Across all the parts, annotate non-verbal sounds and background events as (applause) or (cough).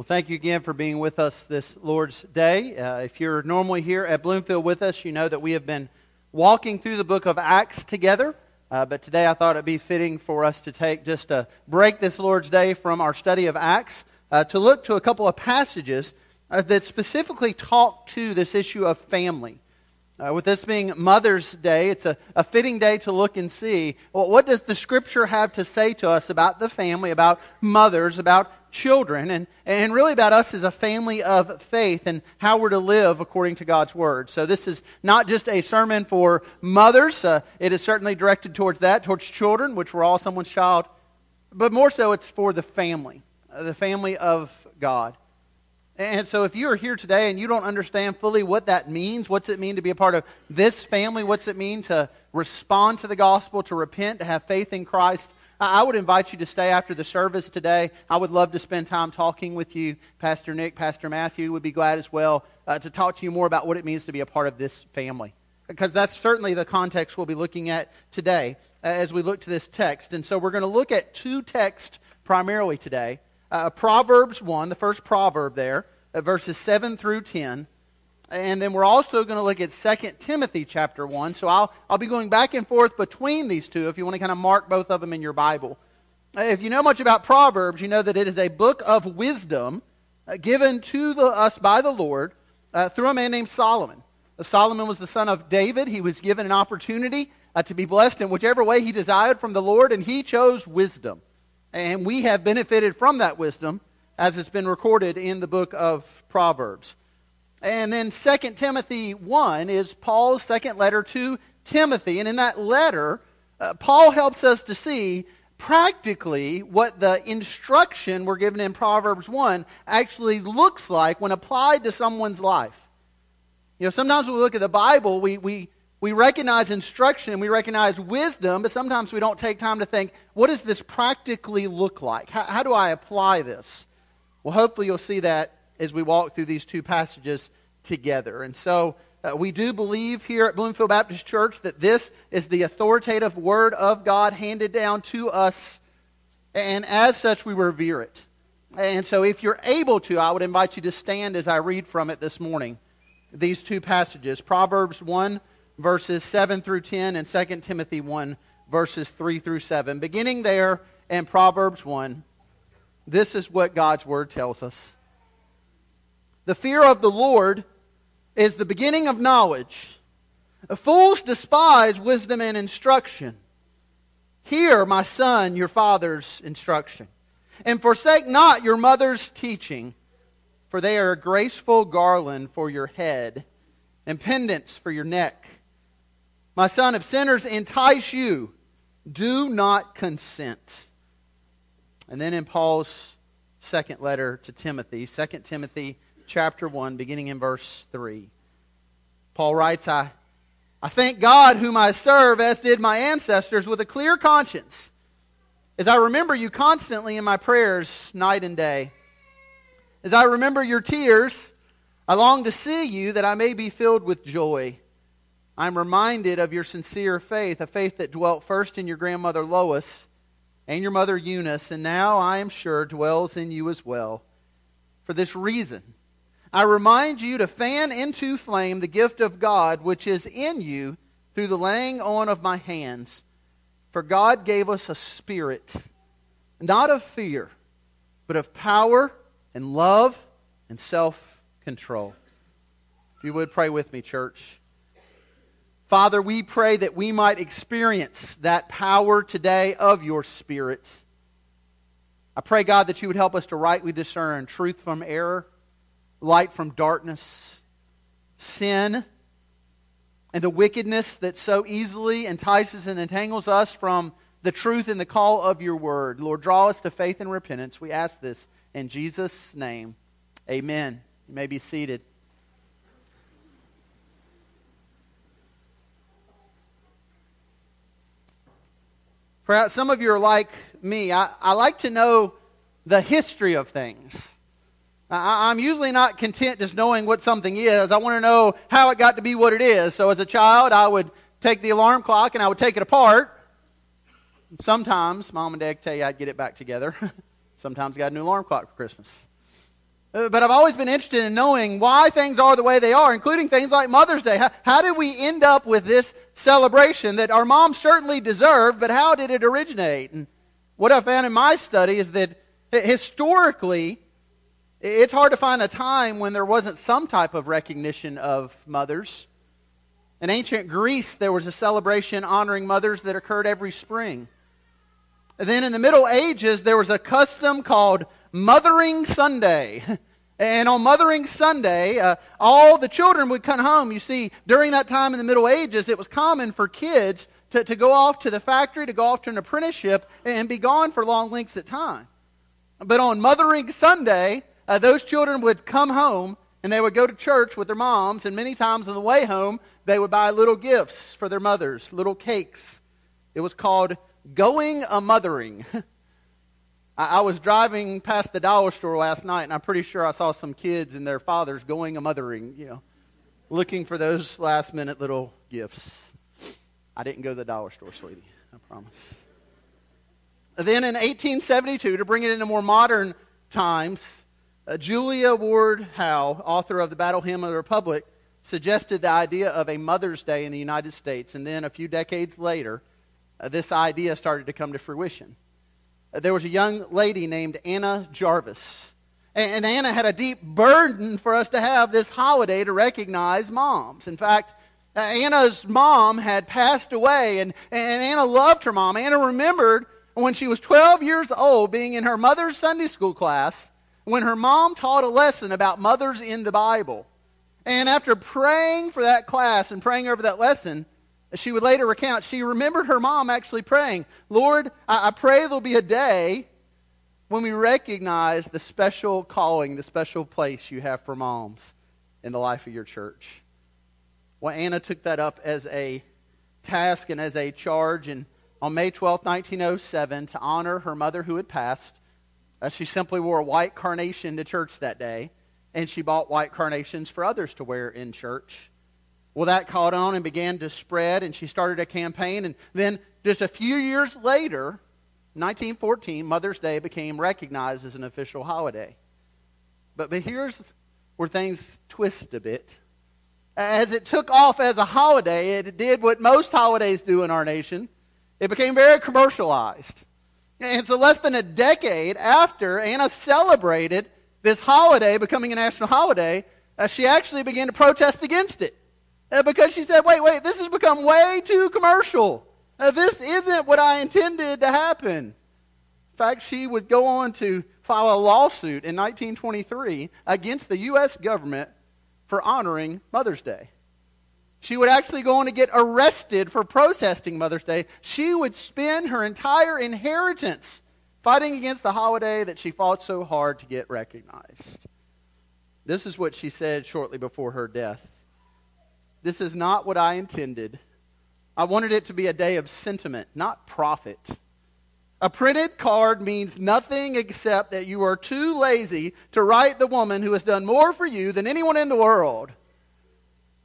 Well, thank you again for being with us this Lord's Day. Uh, if you're normally here at Bloomfield with us, you know that we have been walking through the book of Acts together. Uh, but today I thought it'd be fitting for us to take just a break this Lord's Day from our study of Acts uh, to look to a couple of passages uh, that specifically talk to this issue of family. Uh, with this being Mother's Day, it's a, a fitting day to look and see well, what does the Scripture have to say to us about the family, about mothers, about children and, and really about us as a family of faith and how we're to live according to God's Word. So this is not just a sermon for mothers. Uh, it is certainly directed towards that, towards children, which we're all someone's child. But more so, it's for the family, uh, the family of God. And so if you are here today and you don't understand fully what that means, what's it mean to be a part of this family, what's it mean to respond to the gospel, to repent, to have faith in Christ, I would invite you to stay after the service today. I would love to spend time talking with you. Pastor Nick, Pastor Matthew would be glad as well uh, to talk to you more about what it means to be a part of this family. Because that's certainly the context we'll be looking at today uh, as we look to this text. And so we're going to look at two texts primarily today. Uh, Proverbs 1, the first proverb there, uh, verses 7 through 10. And then we're also going to look at 2 Timothy chapter 1. So I'll, I'll be going back and forth between these two if you want to kind of mark both of them in your Bible. If you know much about Proverbs, you know that it is a book of wisdom uh, given to the, us by the Lord uh, through a man named Solomon. Uh, Solomon was the son of David. He was given an opportunity uh, to be blessed in whichever way he desired from the Lord, and he chose wisdom. And we have benefited from that wisdom as it's been recorded in the book of Proverbs. And then 2 Timothy 1 is Paul's second letter to Timothy. And in that letter, uh, Paul helps us to see practically what the instruction we're given in Proverbs 1 actually looks like when applied to someone's life. You know, sometimes when we look at the Bible, we, we, we recognize instruction and we recognize wisdom, but sometimes we don't take time to think, what does this practically look like? How, how do I apply this? Well, hopefully you'll see that as we walk through these two passages together. And so uh, we do believe here at Bloomfield Baptist Church that this is the authoritative Word of God handed down to us, and as such, we revere it. And so, if you're able to, I would invite you to stand as I read from it this morning. These two passages Proverbs 1, verses 7 through 10, and 2 Timothy 1, verses 3 through 7. Beginning there in Proverbs 1, this is what God's Word tells us. The fear of the Lord is the beginning of knowledge. Fools despise wisdom and instruction. Hear, my son, your father's instruction. And forsake not your mother's teaching, for they are a graceful garland for your head and pendants for your neck. My son, if sinners entice you, do not consent. And then in Paul's second letter to Timothy, 2 Timothy chapter 1, beginning in verse 3. Paul writes, I, I thank God whom I serve, as did my ancestors, with a clear conscience, as I remember you constantly in my prayers night and day. As I remember your tears, I long to see you that I may be filled with joy. I'm reminded of your sincere faith, a faith that dwelt first in your grandmother Lois and your mother Eunice, and now I am sure dwells in you as well. For this reason, I remind you to fan into flame the gift of God which is in you through the laying on of my hands. For God gave us a spirit, not of fear, but of power and love and self control. If you would pray with me, church. Father, we pray that we might experience that power today of your Spirit. I pray, God, that you would help us to rightly discern truth from error light from darkness, sin, and the wickedness that so easily entices and entangles us from the truth and the call of your word. Lord, draw us to faith and repentance. We ask this in Jesus' name. Amen. You may be seated. Perhaps some of you are like me. I, I like to know the history of things. I'm usually not content just knowing what something is. I want to know how it got to be what it is. So as a child, I would take the alarm clock and I would take it apart. Sometimes, mom and dad tell you I'd get it back together. (laughs) Sometimes I got a new alarm clock for Christmas. Uh, but I've always been interested in knowing why things are the way they are, including things like Mother's Day. How, how did we end up with this celebration that our mom certainly deserved, but how did it originate? And what I found in my study is that historically, it's hard to find a time when there wasn't some type of recognition of mothers. In ancient Greece, there was a celebration honoring mothers that occurred every spring. Then in the Middle Ages, there was a custom called Mothering Sunday. (laughs) And on Mothering Sunday, uh, all the children would come home. You see, during that time in the Middle Ages, it was common for kids to, to go off to the factory, to go off to an apprenticeship, and be gone for long lengths of time. But on Mothering Sunday, uh, those children would come home and they would go to church with their moms, and many times on the way home, they would buy little gifts for their mothers, little cakes. It was called going a mothering. (laughs) I, I was driving past the dollar store last night, and I'm pretty sure I saw some kids and their fathers going a mothering, you know, looking for those last minute little gifts. I didn't go to the dollar store, sweetie. I promise. Then in 1872, to bring it into more modern times, uh, Julia Ward Howe, author of the Battle Hymn of the Republic, suggested the idea of a Mother's Day in the United States. And then a few decades later, uh, this idea started to come to fruition there was a young lady named Anna Jarvis. And Anna had a deep burden for us to have this holiday to recognize moms. In fact, uh, Anna's mom had passed away, and, and Anna loved her mom. Anna remembered when she was 12 years old being in her mother's Sunday school class when her mom taught a lesson about mothers in the Bible. And after praying for that class and praying over that lesson, she would later recount, she remembered her mom actually praying, Lord, I, I pray there'll be a day when we recognize the special calling, the special place you have for moms in the life of your church. Well, Anna took that up as a task and as a charge, and on May 12, 1907, to honor her mother who had passed, uh, she simply wore a white carnation to church that day, and she bought white carnations for others to wear in church. Well, that caught on and began to spread, and she started a campaign. And then, just a few years later, 1914, Mother's Day became recognized as an official holiday. But, but here's where things twist a bit. As it took off as a holiday, it did what most holidays do in our nation it became very commercialized. And so, less than a decade after Anna celebrated this holiday becoming a national holiday, uh, she actually began to protest against it. Uh, because she said, wait, wait, this has become way too commercial. Uh, this isn't what I intended to happen. In fact, she would go on to file a lawsuit in 1923 against the U.S. government for honoring Mother's Day. She would actually go on to get arrested for protesting Mother's Day. She would spend her entire inheritance fighting against the holiday that she fought so hard to get recognized. This is what she said shortly before her death. This is not what I intended. I wanted it to be a day of sentiment, not profit. A printed card means nothing except that you are too lazy to write the woman who has done more for you than anyone in the world.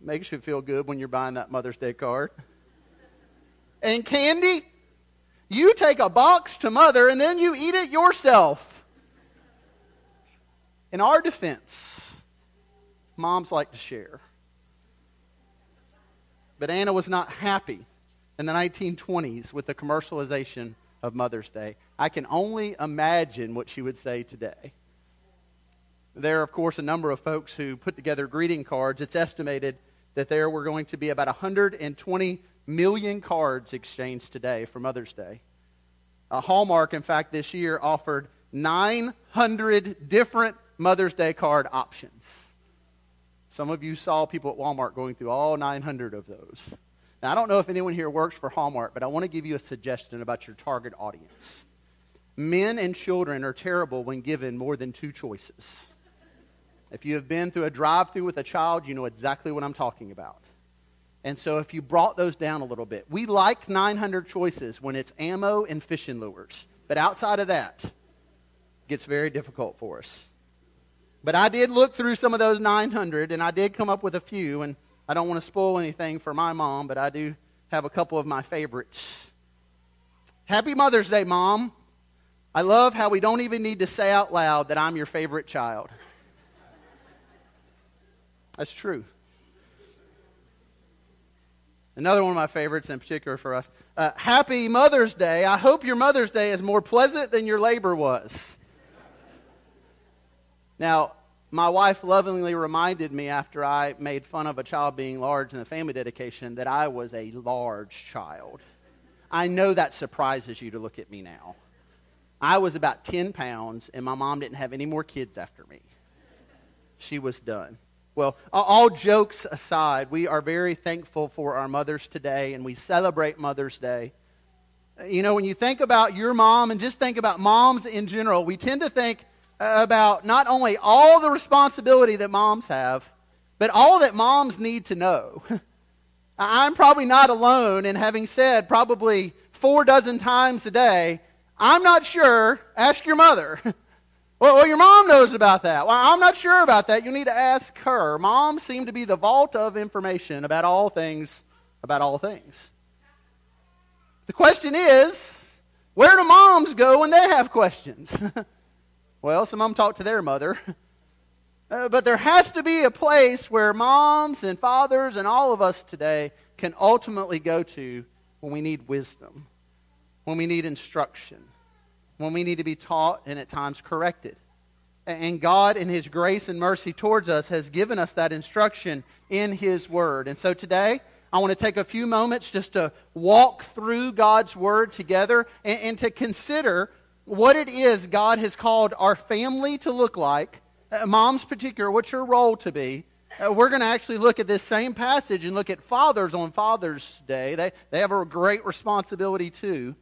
Makes you feel good when you're buying that Mother's Day card. And candy, you take a box to mother and then you eat it yourself. In our defense, moms like to share. But Anna was not happy in the 1920s with the commercialization of Mother's Day. I can only imagine what she would say today. There are, of course, a number of folks who put together greeting cards. It's estimated that there were going to be about 120 million cards exchanged today for Mother's Day. A Hallmark, in fact, this year offered 900 different Mother's Day card options. Some of you saw people at Walmart going through all 900 of those. Now, I don't know if anyone here works for Hallmark, but I want to give you a suggestion about your target audience. Men and children are terrible when given more than two choices. If you have been through a drive through with a child, you know exactly what I'm talking about. And so if you brought those down a little bit, we like 900 choices when it's ammo and fishing lures. But outside of that, it gets very difficult for us. But I did look through some of those 900, and I did come up with a few. And I don't want to spoil anything for my mom, but I do have a couple of my favorites. Happy Mother's Day, Mom. I love how we don't even need to say out loud that I'm your favorite child. That's true. Another one of my favorites, in particular for us. Uh, Happy Mother's Day. I hope your Mother's Day is more pleasant than your labor was. Now, my wife lovingly reminded me after I made fun of a child being large in the family dedication that I was a large child. I know that surprises you to look at me now. I was about 10 pounds, and my mom didn't have any more kids after me. She was done. Well, all jokes aside, we are very thankful for our mothers today, and we celebrate Mother's Day. You know, when you think about your mom and just think about moms in general, we tend to think uh, about not only all the responsibility that moms have, but all that moms need to know. (laughs) I'm probably not alone in having said probably four dozen times a day, I'm not sure, ask your mother. (laughs) Well, well, your mom knows about that. Well, I'm not sure about that. You need to ask her. Moms seem to be the vault of information about all things, about all things. The question is, where do moms go when they have questions? (laughs) well, some of them talk to their mother. (laughs) Uh, but there has to be a place where moms and fathers and all of us today can ultimately go to when we need wisdom, when we need instruction when we need to be taught and at times corrected. And God, in His grace and mercy towards us, has given us that instruction in His Word. And so today, I want to take a few moments just to walk through God's Word together and, and to consider what it is God has called our family to look like. Uh, moms, particular, what's your role to be? Uh, we're going to actually look at this same passage and look at fathers on Father's Day. They, they have a great responsibility too.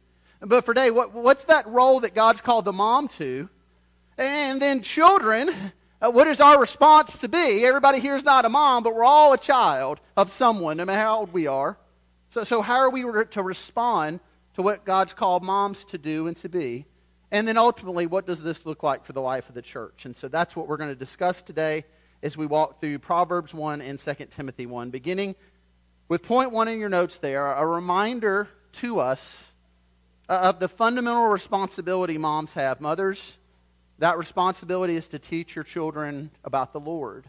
But for today, what, what's that role that God's called the mom to? And then children, uh, what is our response to be? Everybody here is not a mom, but we're all a child of someone, no matter how old we are. So, so how are we to respond to what God's called moms to do and to be? And then ultimately, what does this look like for the life of the church? And so that's what we're going to discuss today as we walk through Proverbs 1 and 2 Timothy 1, beginning with point one in your notes there, a reminder to us of the fundamental responsibility moms have. Mothers, that responsibility is to teach your children about the Lord.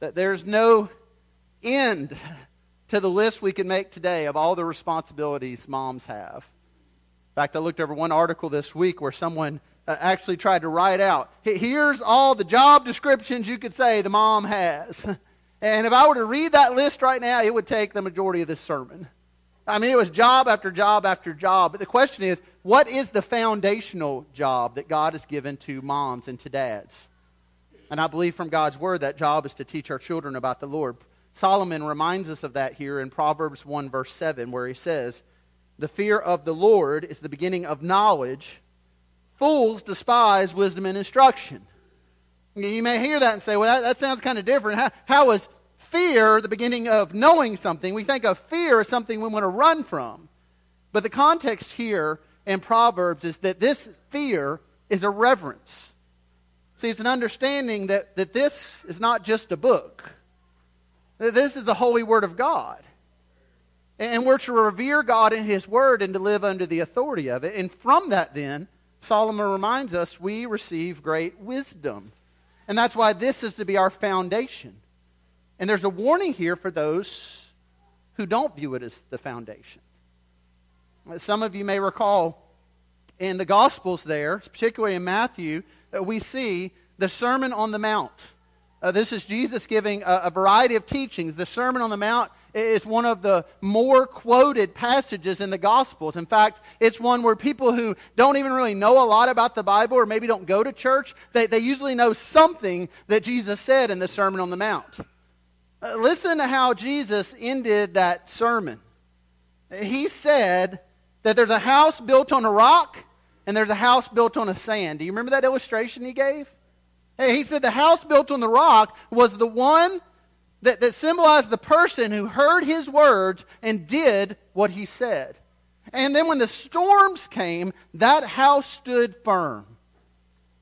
That there's no end to the list we can make today of all the responsibilities moms have. In fact, I looked over one article this week where someone uh, actually tried to write out here's all the job descriptions you could say the mom has. (laughs) And if I were to read that list right now, it would take the majority of this sermon. I mean, it was job after job after job. But the question is, what is the foundational job that God has given to moms and to dads? And I believe from God's word that job is to teach our children about the Lord. Solomon reminds us of that here in Proverbs 1, verse 7, where he says, The fear of the Lord is the beginning of knowledge. Fools despise wisdom and instruction. You may hear that and say, well, that, that sounds kind of different. How, how is fear the beginning of knowing something. We think of fear as something we want to run from. But the context here in Proverbs is that this fear is a reverence. See, it's an understanding that, that this is not just a book. That this is the holy word of God. And we're to revere God in His Word and to live under the authority of it. And from that, then, Solomon reminds us we receive great wisdom. And that's why this is to be our foundation. And there's a warning here for those who don't view it as the foundation. Some of you may recall in the Gospels there, particularly in Matthew, we see the Sermon on the Mount. Uh, this is Jesus giving a, a, variety of teachings. The Sermon on the Mount is one of the more quoted passages in the Gospels. In fact, it's one where people who don't even really know a lot about the Bible or maybe don't go to church, they, they usually know something that Jesus said in the Sermon on the Mount. Uh, listen to how Jesus ended that sermon. He said that there's a house built on a rock and there's a house built on a sand. Do you remember that illustration he gave? He said the house built on the rock was the one that, that symbolized the person who heard his words and did what he said. And then when the storms came, that house stood firm.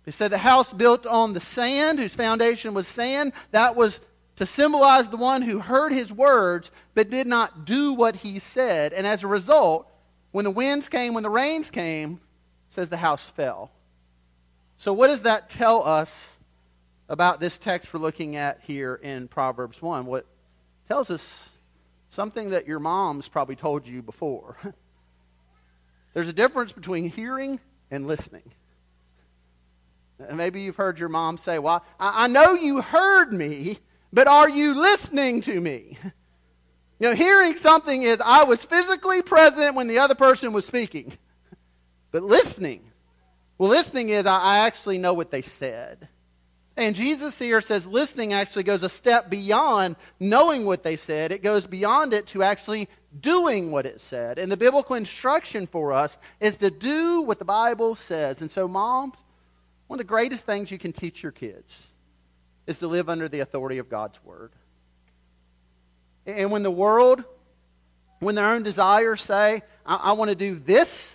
He said the house built on the sand, whose foundation was sand, that was to symbolize the one who heard his words but did not do what he said. And as a result, when the winds came, when the rains came, says the house fell. So what does that tell us about this text we're looking at here in Proverbs 1? What tells us something that your mom's probably told you before. (laughs) There's a difference between hearing and listening. Maybe you've heard your mom say, Well, I know you heard me, but are you listening to me? You know, hearing something is I was physically present when the other person was speaking. But listening, well, listening is I actually know what they said. And Jesus here says listening actually goes a step beyond knowing what they said. It goes beyond it to actually doing what it said. And the biblical instruction for us is to do what the Bible says. And so, moms, one of the greatest things you can teach your kids is to live under the authority of God's Word. And when the world, when their own desires say, I, I want to do this,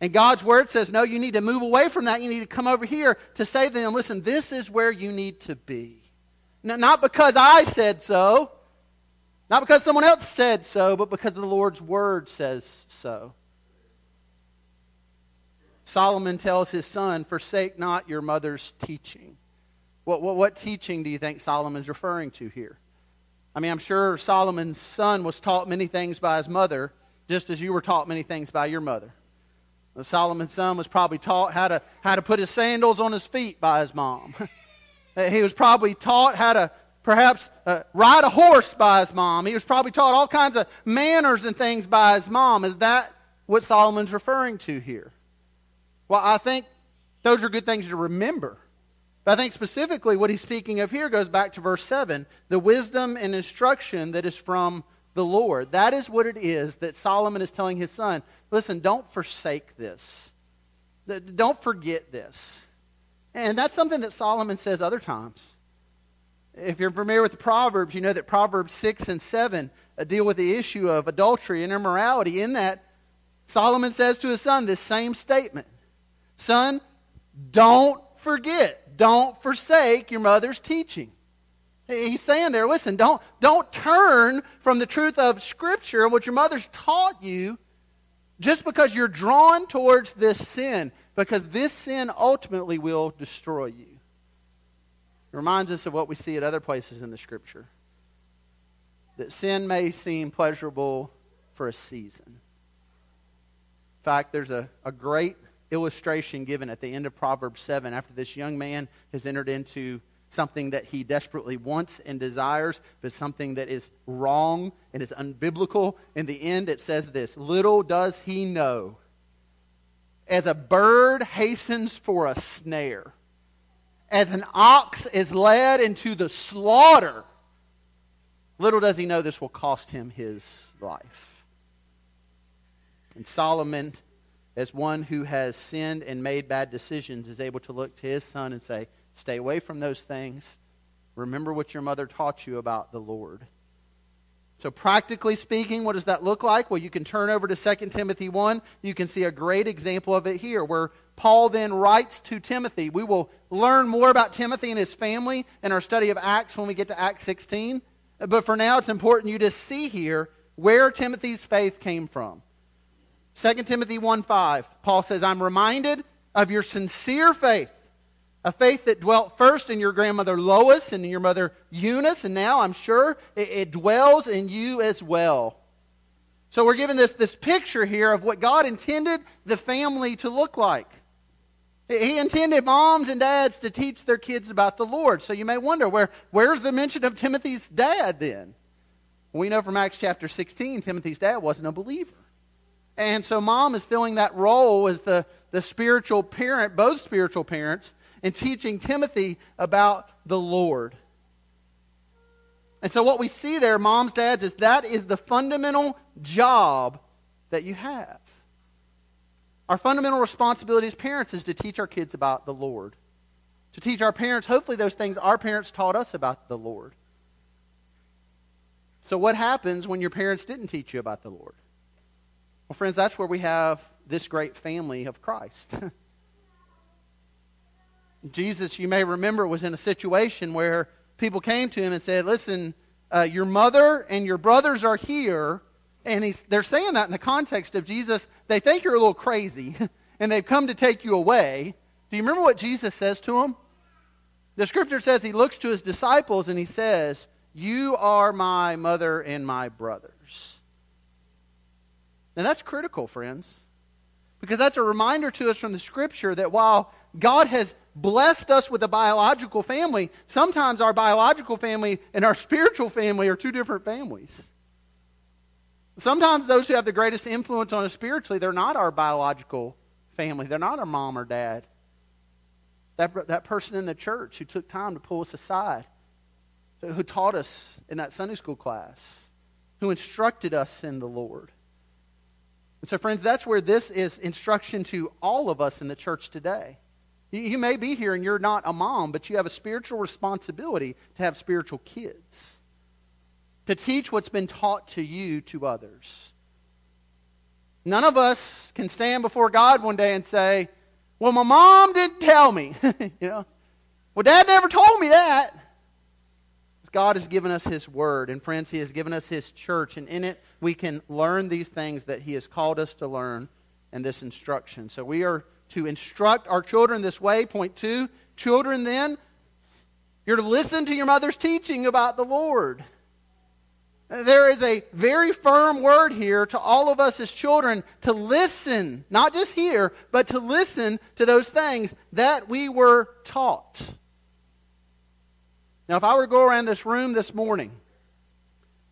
and God's word says, no, you need to move away from that. You need to come over here to say to them, listen, this is where you need to be. No, not because I said so, not because someone else said so, but because the Lord's word says so. Solomon tells his son, forsake not your mother's teaching. What, what, what teaching do you think Solomon's referring to here? I mean, I'm sure Solomon's son was taught many things by his mother, just as you were taught many things by your mother. Solomon's son was probably taught how to, how to put his sandals on his feet by his mom. (laughs) he was probably taught how to perhaps uh, ride a horse by his mom. He was probably taught all kinds of manners and things by his mom. Is that what Solomon's referring to here? Well, I think those are good things to remember. But I think specifically what he's speaking of here goes back to verse 7 the wisdom and instruction that is from the Lord. That is what it is that Solomon is telling his son. Listen, don't forsake this. Don't forget this. And that's something that Solomon says other times. If you're familiar with the Proverbs, you know that Proverbs 6 and 7 uh, deal with the issue of adultery and immorality. In that, Solomon says to his son this same statement Son, don't forget, don't forsake your mother's teaching. He's saying there, listen, don't, don't turn from the truth of Scripture and what your mother's taught you just because you're drawn towards this sin, because this sin ultimately will destroy you. It reminds us of what we see at other places in the Scripture that sin may seem pleasurable for a season. In fact, there's a, a great illustration given at the end of Proverbs 7 after this young man has entered into something that he desperately wants and desires, but something that is wrong and is unbiblical. In the end, it says this Little does he know, as a bird hastens for a snare, as an ox is led into the slaughter, little does he know this will cost him his life. And Solomon, as one who has sinned and made bad decisions, is able to look to his son and say, Stay away from those things. Remember what your mother taught you about the Lord. So, practically speaking, what does that look like? Well, you can turn over to 2 Timothy 1. You can see a great example of it here, where Paul then writes to Timothy. We will learn more about Timothy and his family in our study of Acts when we get to Acts 16. But for now, it's important you to see here where Timothy's faith came from. 2 Timothy 1 5, Paul says, I'm reminded of your sincere faith a faith that dwelt first in your grandmother Lois and in your mother Eunice, and now I'm sure it, it, dwells in you as well. So we're given this, this picture here of what God intended the family to look like. He intended moms and dads to teach their kids about the Lord. So you may wonder, where, where's the mention of Timothy's dad then? We know from Acts chapter 16, Timothy's dad wasn't a believer. And so mom is filling that role as the, the spiritual parent, both spiritual parents, and teaching Timothy about the Lord. And so, what we see there, moms, dads, is that is the fundamental job that you have. Our fundamental responsibility as parents is to teach our kids about the Lord. To teach our parents, hopefully, those things our parents taught us about the Lord. So, what happens when your parents didn't teach you about the Lord? Well, friends, that's where we have this great family of Christ. (laughs) Jesus, you may remember, was in a situation where people came to him and said, Listen, uh, your mother and your brothers are here. And he's, they're saying that in the context of Jesus. They think you're a little crazy, (laughs) and they've come to take you away. Do you remember what Jesus says to them? The scripture says he looks to his disciples and he says, You are my mother and my brothers. Now that's critical, friends, because that's a reminder to us from the scripture that while God has blessed us with a biological family, sometimes our biological family and our spiritual family are two different families. Sometimes those who have the greatest influence on us spiritually, they're not our biological family. They're not our mom or dad. That, that person in the church who took time to pull us aside, who taught us in that Sunday school class, who instructed us in the Lord. And so, friends, that's where this is instruction to all of us in the church today. You may be here and you're not a mom, but you have a spiritual responsibility to have spiritual kids, to teach what's been taught to you to others. None of us can stand before God one day and say, Well, my mom didn't tell me. (laughs) you know? Well, dad never told me that. God has given us His Word. And friends, He has given us His church. And in it, we can learn these things that He has called us to learn in this instruction. So we are to instruct our children this way. Point two children, then, you're to listen to your mother's teaching about the Lord. There is a very firm word here to all of us as children to listen, not just hear, but to listen to those things that we were taught. Now, if I were to go around this room this morning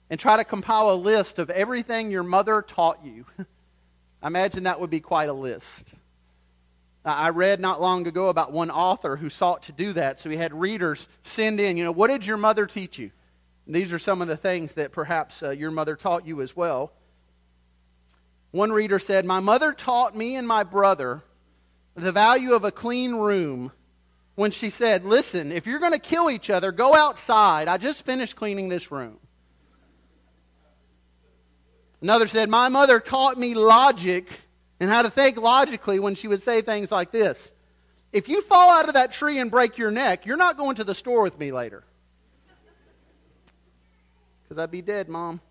and try to compile a list of everything your mother taught you, (laughs) I imagine that would be quite a list. I read not long ago about one author who sought to do that. So he had readers send in, you know, what did your mother teach you? And these are some of the things that perhaps uh, your mother taught you as well. One reader said, My mother taught me and my brother the value of a clean room when she said, Listen, if you're going to kill each other, go outside. I just finished cleaning this room. Another said, My mother taught me logic and how to think logically when she would say things like this If you fall out of that tree and break your neck, you're not going to the store with me later. Because I'd be dead, Mom.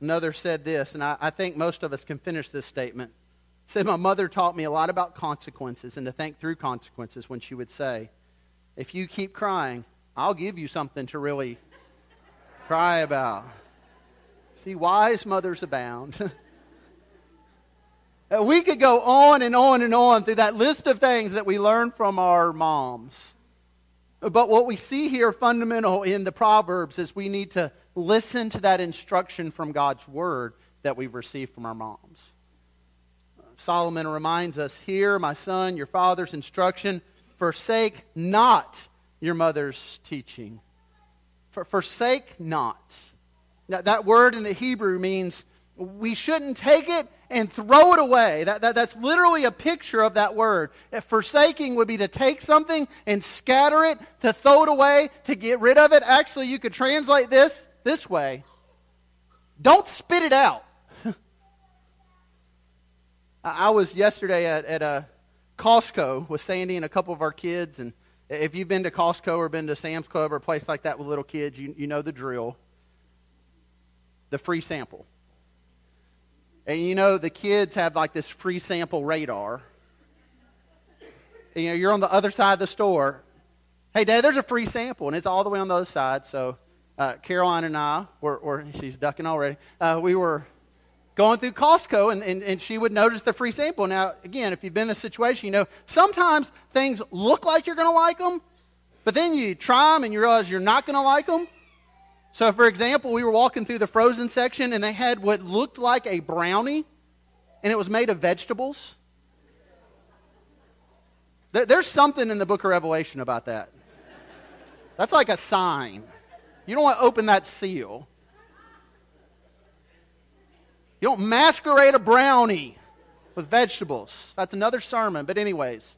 Another said this, and I, I, think most of us can finish this statement. Said, My mother taught me a lot about consequences and to think through consequences when she would say, If you keep crying, I'll give you something to really cry about. See, wise mothers abound. (laughs) We could go on and on and on through that list of things that we learn from our moms. But what we see here fundamental in the Proverbs is we need to listen to that instruction from God's Word that we've received from our moms. Solomon reminds us here, my son, your father's instruction, forsake not your mother's teaching. For, forsake not. Now, that word in the Hebrew means we shouldn't take it and throw it away. That, that, that's literally a picture of that word. Forsaking would be to take something and scatter it, to throw it away, to get rid of it. Actually, you could translate this this way don't spit it out. I was yesterday at, at a Costco with Sandy and a couple of our kids, and if you've been to Costco or been to Sam's Club or a place like that with little kids, you, you know the drill. The free sample. And you know, the kids have like this free sample radar. And, you know, you're on the other side of the store. Hey, Dad, there's a free sample, and it's all the way on the other side. So, uh, Caroline and I, were, were she's ducking already, uh, we were going through Costco, and, and, and she would notice the free sample. Now, again, if you've been in this situation, you know, sometimes things look like you're going to like them, but then you try them and you realize you're not going to like them. So, for example, we were walking through the frozen section and they had what looked like a brownie, and it was made of vegetables. There's something in the book of Revelation about that. That's like a sign. You don't want to open that seal. You don't masquerade a brownie with vegetables. That's another sermon. But, anyways.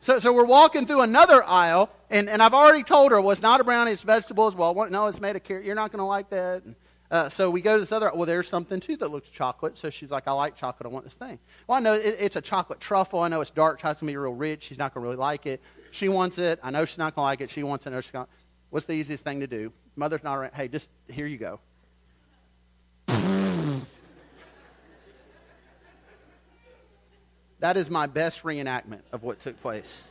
So, so we're walking through another aisle, and, and I've already told her, well, it's not a brownie, it's vegetables. Well, no, it's made of carrot. You're not going to like that. Uh, so we go to this other, well, there's something too that looks chocolate. So she's like, I like chocolate. I want this thing. Well, I know it, it's a chocolate truffle. I know it's dark. Chocolate's going to be real rich. She's not going to really like it. She wants it. I know she's not going to like it. She wants it. I know she's going What's the easiest thing to do? Mother's not around. Hey, just here you go. That is my best reenactment of what took place.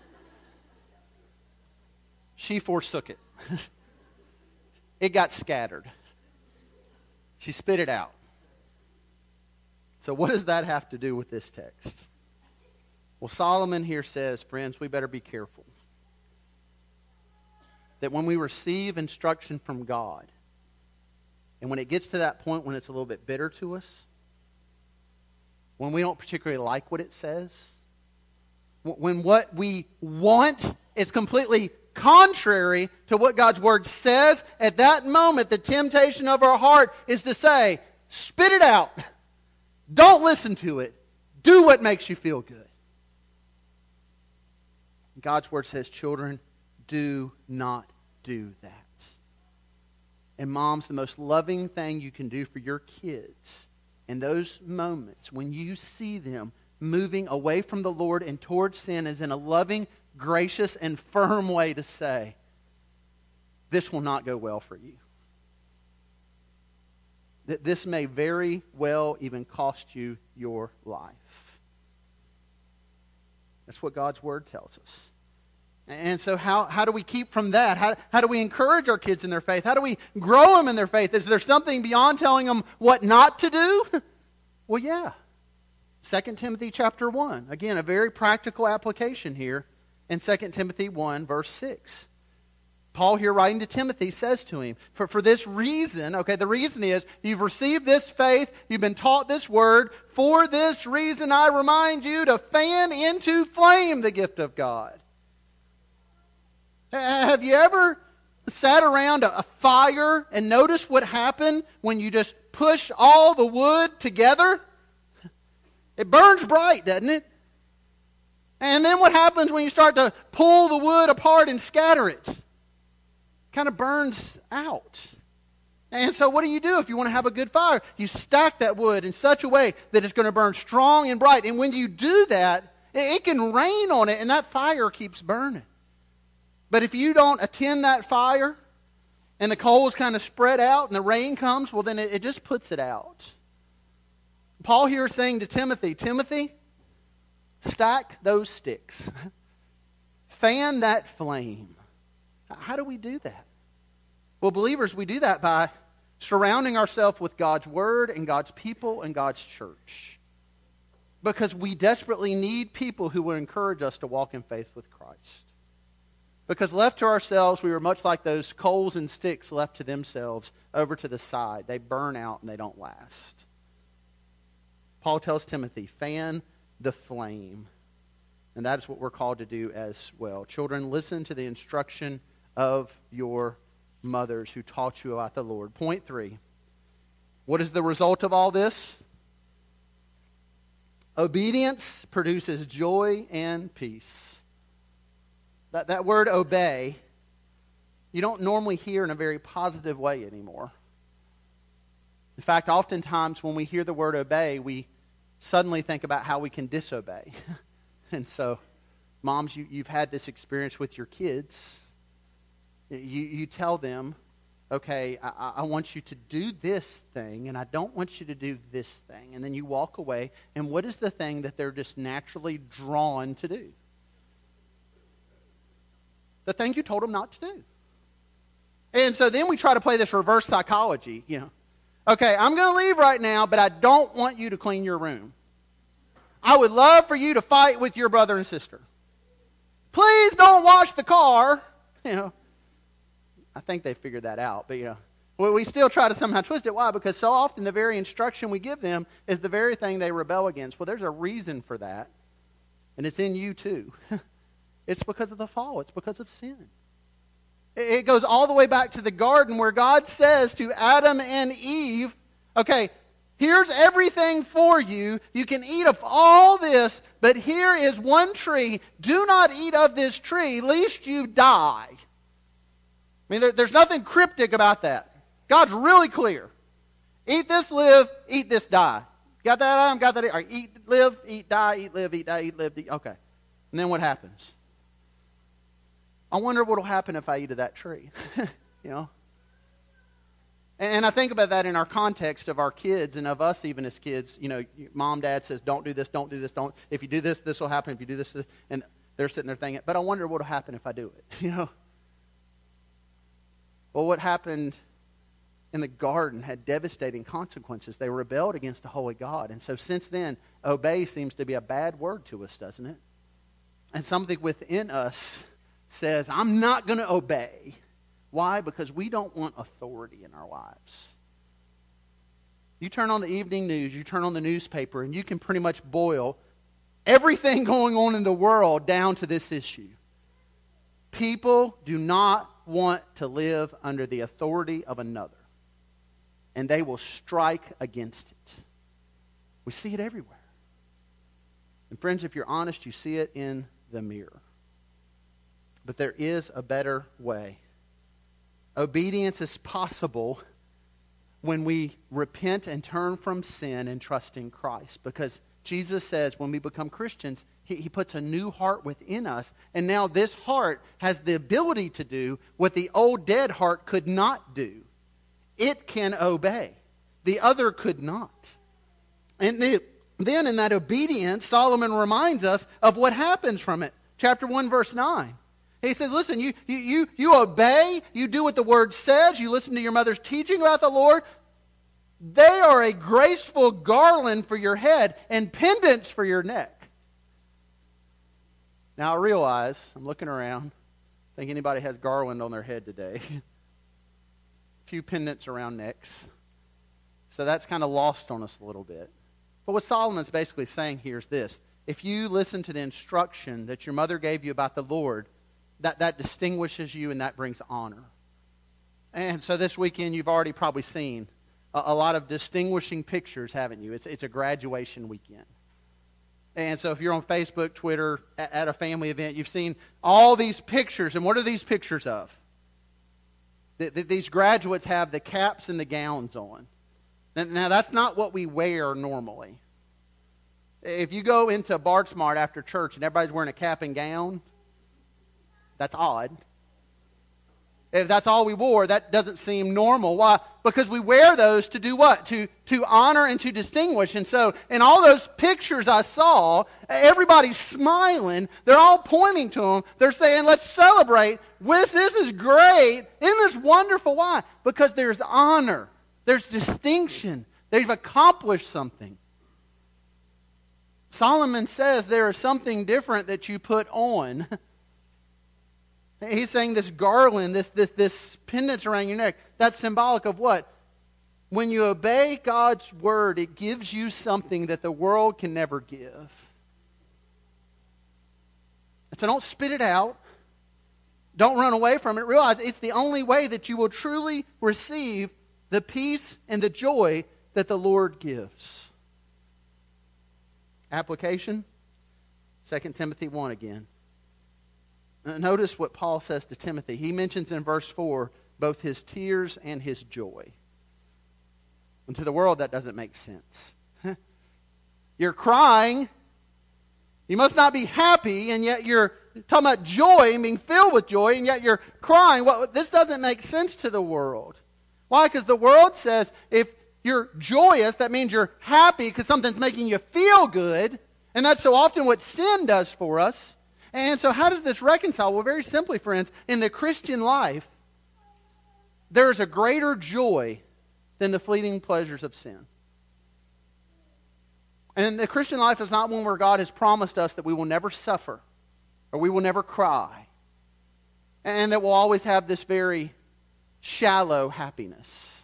she forsook it. (laughs) it got scattered. She spit it out. So, what does that have to do with this text? Well, Solomon here says, friends, we better be careful. That when we receive instruction from God, and when it gets to that point when it's a little bit bitter to us, when we don't particularly like what it says, when what we want is completely contrary to what God's Word says, at that moment, the temptation of our heart is to say, spit it out. (laughs) Don't listen to it. Do what makes you feel good. God's Word says, children, do not do that. And moms, the most loving thing you can do for your kids in those moments when you see them moving away from the Lord and towards sin is in a loving, gracious, and firm way to say, This will not go well for you. That this may very well even cost you your life. That's what God's Word tells us. And so, how, how do we keep from that? How, how do we encourage our kids in their faith? How do we grow them in their faith? Is there something beyond telling them what not to do? (laughs) well, yeah. 2 Timothy chapter 1. Again, a very practical application here in 2 Timothy 1, verse 6. Paul here writing to Timothy says to him, for, for this reason, okay, the reason is you've received this faith, you've been taught this word. For this reason, I remind you to fan into flame the gift of God. Have you ever sat around a fire and noticed what happened when you just push all the wood together? It burns bright, doesn't it? And then what happens when you start to pull the wood apart and scatter it? it kind of burns out. And so, what do you do if you want to have a good fire? You stack that wood in such a way that it's going to burn strong and bright. And when you do that, it can rain on it, and that fire keeps burning. But if you don't attend that fire, and the coals kind of spread out, and the rain comes, well, then it, it just puts it out. Paul here is saying to Timothy, Timothy, stack those sticks. (laughs) Fan that flame. How do we do that? Well, believers, we do that by surrounding ourselves with God's Word and God's people and God's church. Because we desperately need people who will encourage us to walk in faith with Christ. Because left to ourselves, we were much like those coals and sticks left to themselves over to the side. They burn out and they don't last. Paul tells Timothy, fan the flame. And that is what we're called to do as well. Children, listen to the instruction of your mothers who taught you about the Lord. Point three. What is the result of all this? Obedience produces joy and peace. That, that word obey, you don't normally hear in a very positive way anymore. In fact, oftentimes when we hear the word obey, we suddenly think about how we can disobey. (laughs) and so, moms, you, you've had this experience with your kids. You, you tell them, okay, I, I want you to do this thing, and I don't want you to do this thing. And then you walk away, and what is the thing that they're just naturally drawn to do? The thing you told them not to do. And so then we try to play this reverse psychology, you know. Okay, I'm going to leave right now, but I don't want you to clean your room. I would love for you to fight with your brother and sister. Please don't wash the car. (laughs) You know, I think they figured that out, but you know, we still try to somehow twist it. Why? Because so often the very instruction we give them is the very thing they rebel against. Well, there's a reason for that, and it's in you too. (laughs) it's because of the fall. It's because of sin. It goes all the way back to the garden where God says to Adam and Eve, okay, here's everything for you. You can eat of all this, but here is one tree. Do not eat of this tree, lest you die. I mean, there, there's nothing cryptic about that. God's really clear. Eat this, live, eat this, die. Got that, Adam? Got that? Right, eat, live, eat, die, eat, live, eat, die, eat, live, eat. Okay. And then what happens? I wonder what will happen if I eat of that tree. (laughs) you know? And I think about that in our context of our kids and of us even as kids. You know, mom, dad says, don't do this, don't do this, don't. If you do this, this will happen. If you do this, this and they're sitting there thinking, but I wonder what will happen if I do it. (laughs) You know? Well, what happened in the garden had devastating consequences. They rebelled against the holy God. And so since then, obey seems to be a bad word to us, doesn't it? And something within us says, I'm not going to obey. Why? Because we don't want authority in our lives. You turn on the evening news, you turn on the newspaper, and you can pretty much boil everything (laughs) going on in the world down to this issue. People do not want to live under the authority of another, and they will strike against it. We see it everywhere. And, friends, if you're honest, you see it in the mirror. But there is a better way. Obedience is possible when we repent and turn from sin and trust in Christ. Because Jesus says when we become Christians, he, he, puts a new heart within us. And now this heart has the ability to do what the old dead heart could not do. It can obey, the other could not. And the, then in that obedience, Solomon reminds us of what happens from it. Chapter 1, verse 9. He says, listen, you, you, you, you obey, you do what the word says, you listen to your mother's teaching about the Lord. They are a graceful garland for your head and pendants for your neck. Now I realize, I'm looking around, think anybody has garland on their head today. (laughs) few pendants around necks. So that's kind of lost on us a little bit. But what Solomon's basically saying here is this. If you listen to the instruction that your mother gave you about the Lord, that, that distinguishes you and that brings honor. And so this weekend, you've already probably seen a, a lot of distinguishing pictures, haven't you? It's, it's a graduation weekend. And so if you're on Facebook, Twitter, at, at a family event, you've seen all these pictures. And what are these pictures of? The, these graduates have the caps and the gowns on. Now, now, that's not what we wear normally. If you go into Bart Smart after church and everybody's wearing a cap and gown, that's odd. If that's all we wore, that doesn't seem normal. Why? Because we wear those to do what? To, to honor and to distinguish. And so, in all those pictures I saw, everybody's smiling. They're all pointing to them. They're saying, let's celebrate. With this is great. Isn't this wonderful? Why? Because there's honor. There's distinction. They've accomplished something. Solomon says there is something different that you put on (laughs) He's saying this garland, this, this, this pendant around your neck, that's symbolic of what? When you obey God's word, it gives you something that the world can never give. So don't spit it out. Don't run away from it. Realize it's the only way that you will truly receive the peace and the joy that the Lord gives. Application 2 Timothy 1 again. Notice what Paul says to Timothy. He mentions in verse 4 both his tears and his joy. And to the world, that doesn't make sense. you're crying. You must not be happy, and yet you're talking about joy and being filled with joy, and yet you're crying. Well, this doesn't make sense to the world. Why? Because the world says if you're joyous, that means you're happy because something's making you feel good. And that's so often what sin does for us. And so, how does this reconcile? Well, very simply, friends, in the Christian life, there is a greater joy than the fleeting pleasures of sin. And the Christian life is not one where God has promised us that we will never suffer or we will never cry and that we'll always have this very shallow happiness.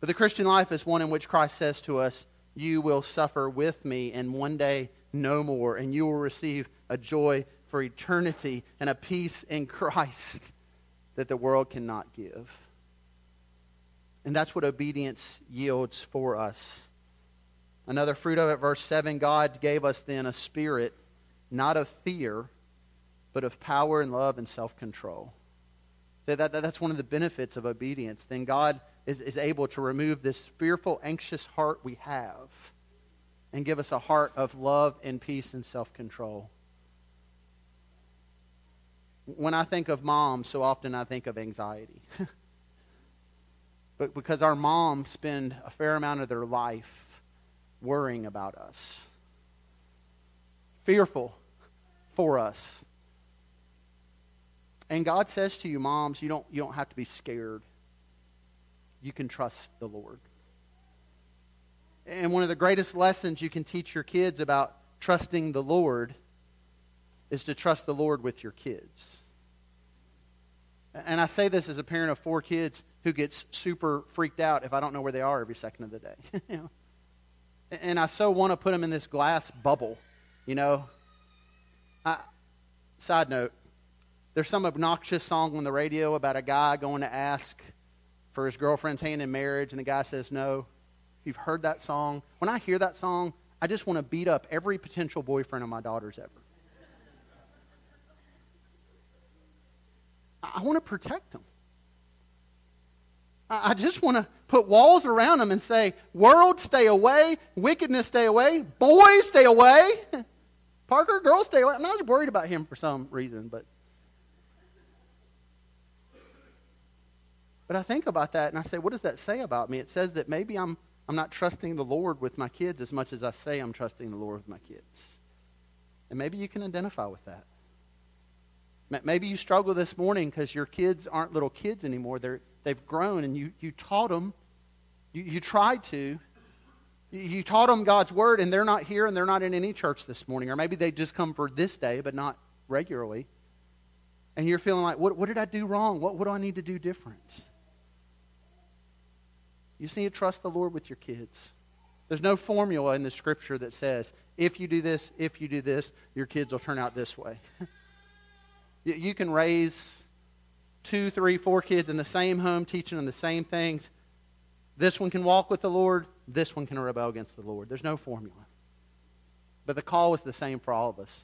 But the Christian life is one in which Christ says to us, You will suffer with me, and one day no more, and you will receive a joy for eternity and a peace in Christ that the world cannot give. And that's what obedience yields for us. Another fruit of it, verse 7 God gave us then a spirit not of fear, but of power and love and self control. That, that, that's one of the benefits of obedience. Then God is, is able to remove this fearful, anxious heart we have and give us a heart of love and peace and self control. When I think of moms, so often I think of anxiety. (laughs) but because our moms spend a fair amount of their life worrying about us, fearful for us. And God says to you, moms, you don't, you don't have to be scared. You can trust the Lord. And one of the greatest lessons you can teach your kids about trusting the Lord is to trust the Lord with your kids. And I say this as a parent of four kids who gets super freaked out if I don't know where they are every second of the day. (laughs) you know? And I so want to put them in this glass bubble, you know. I, side note, there's some obnoxious song on the radio about a guy going to ask for his girlfriend's hand in marriage, and the guy says no. You've heard that song, when I hear that song, I just want to beat up every potential boyfriend of my daughter's ever. I want to protect them. I just want to put walls around them and say, world, stay away. Wickedness, stay away. Boys, stay away. (laughs) Parker, girls, stay away. I'm not worried about him for some reason, but. But I think about that and I say, what does that say about me? It says that maybe I'm, I'm not trusting the Lord with my kids as much as I say I'm trusting the Lord with my kids. And maybe you can identify with that. Maybe you struggle this morning because your kids aren't little kids anymore. They're, they've grown and you, you taught them, you, you tried to. You taught them God's word and they're not here and they're not in any church this morning. Or maybe they just come for this day but not regularly. And you're feeling like, what, what did I do wrong? What, what do I need to do different? You just need to trust the Lord with your kids. There's no formula in the scripture that says, if you do this, if you do this, your kids will turn out this way. (laughs) You can raise two, three, four kids in the same home, teaching them the same things. This one can walk with the Lord. This one can rebel against the Lord. There's no formula. But the call is the same for all of us.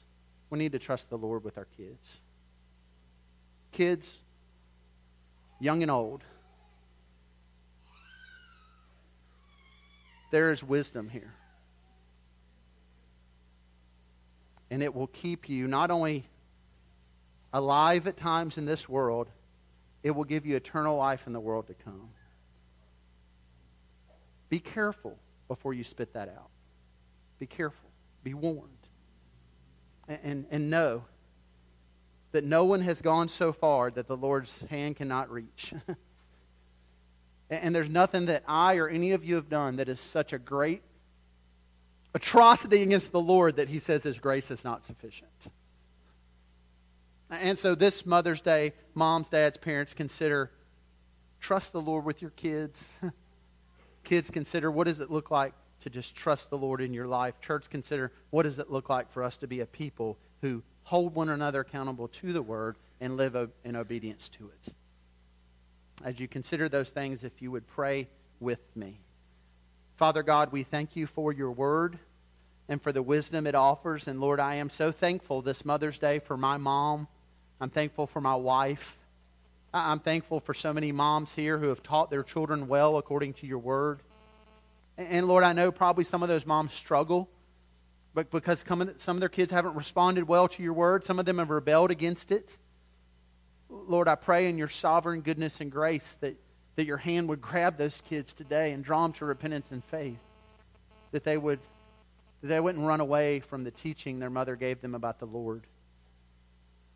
We need to trust the Lord with our kids. Kids, young and old, there is wisdom here. And it will keep you not only alive at times in this world, it will give you eternal life in the world to come. Be careful before you spit that out. Be careful. Be warned. And, and, and know that no one has gone so far that the Lord's hand cannot reach. (laughs) and there's nothing that I or any of you have done that is such a great atrocity against the Lord that he says his grace is not sufficient. And so this Mother's Day, moms, dads, parents, consider trust the Lord with your kids. (laughs) kids, consider what does it look like to just trust the Lord in your life. Church, consider what does it look like for us to be a people who hold one another accountable to the Word and live in obedience to it. As you consider those things, if you would pray with me. Father God, we thank you for your Word and for the wisdom it offers. And Lord, I am so thankful this Mother's Day for my mom. I'm thankful for my wife. I'm thankful for so many moms here who have taught their children well according to your word. And Lord, I know probably some of those moms struggle but because some of their kids haven't responded well to your word. Some of them have rebelled against it. Lord, I pray in your sovereign goodness and grace that, that your hand would grab those kids today and draw them to repentance and faith. That they would that they wouldn't run away from the teaching their mother gave them about the Lord.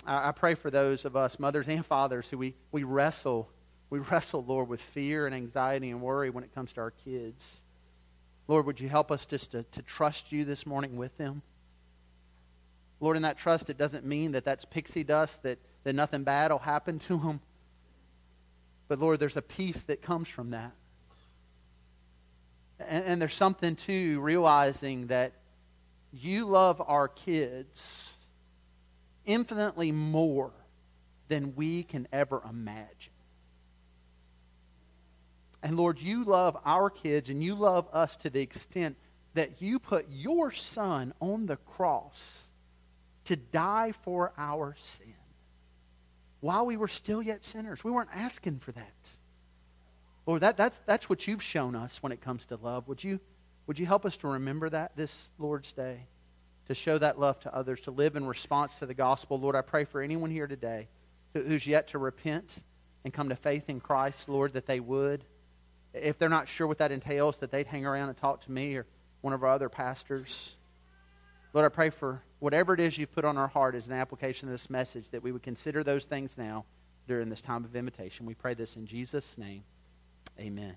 I, I pray for those of us, mothers and fathers, who we, we wrestle, we wrestle, Lord, with fear and anxiety and worry when it comes to our kids. Lord, would you help us just to, to trust you this morning with them? Lord, in that trust, it doesn't mean that that's pixie dust, that, that nothing bad will happen to them. But Lord, there's a peace that comes from that. And, and there's something, too, realizing that you love our kids infinitely more than we can ever imagine. And Lord, you love our kids and you love us to the extent that you put your son on the cross to die for our sin while we were still yet sinners. We weren't asking for that. Lord, that, that's, that's what you've shown us when it comes to love. Would you, would you help us to remember that this Lord's Day? To show that love to others, to live in response to the gospel. Lord, I pray for anyone here today who's yet to repent and come to faith in Christ, Lord, that they would. If they're not sure what that entails, that they'd hang around and talk to me or one of our other pastors. Lord, I pray for whatever it is you've put on our heart as an application of this message, that we would consider those things now during this time of invitation. We pray this in Jesus' name. Amen.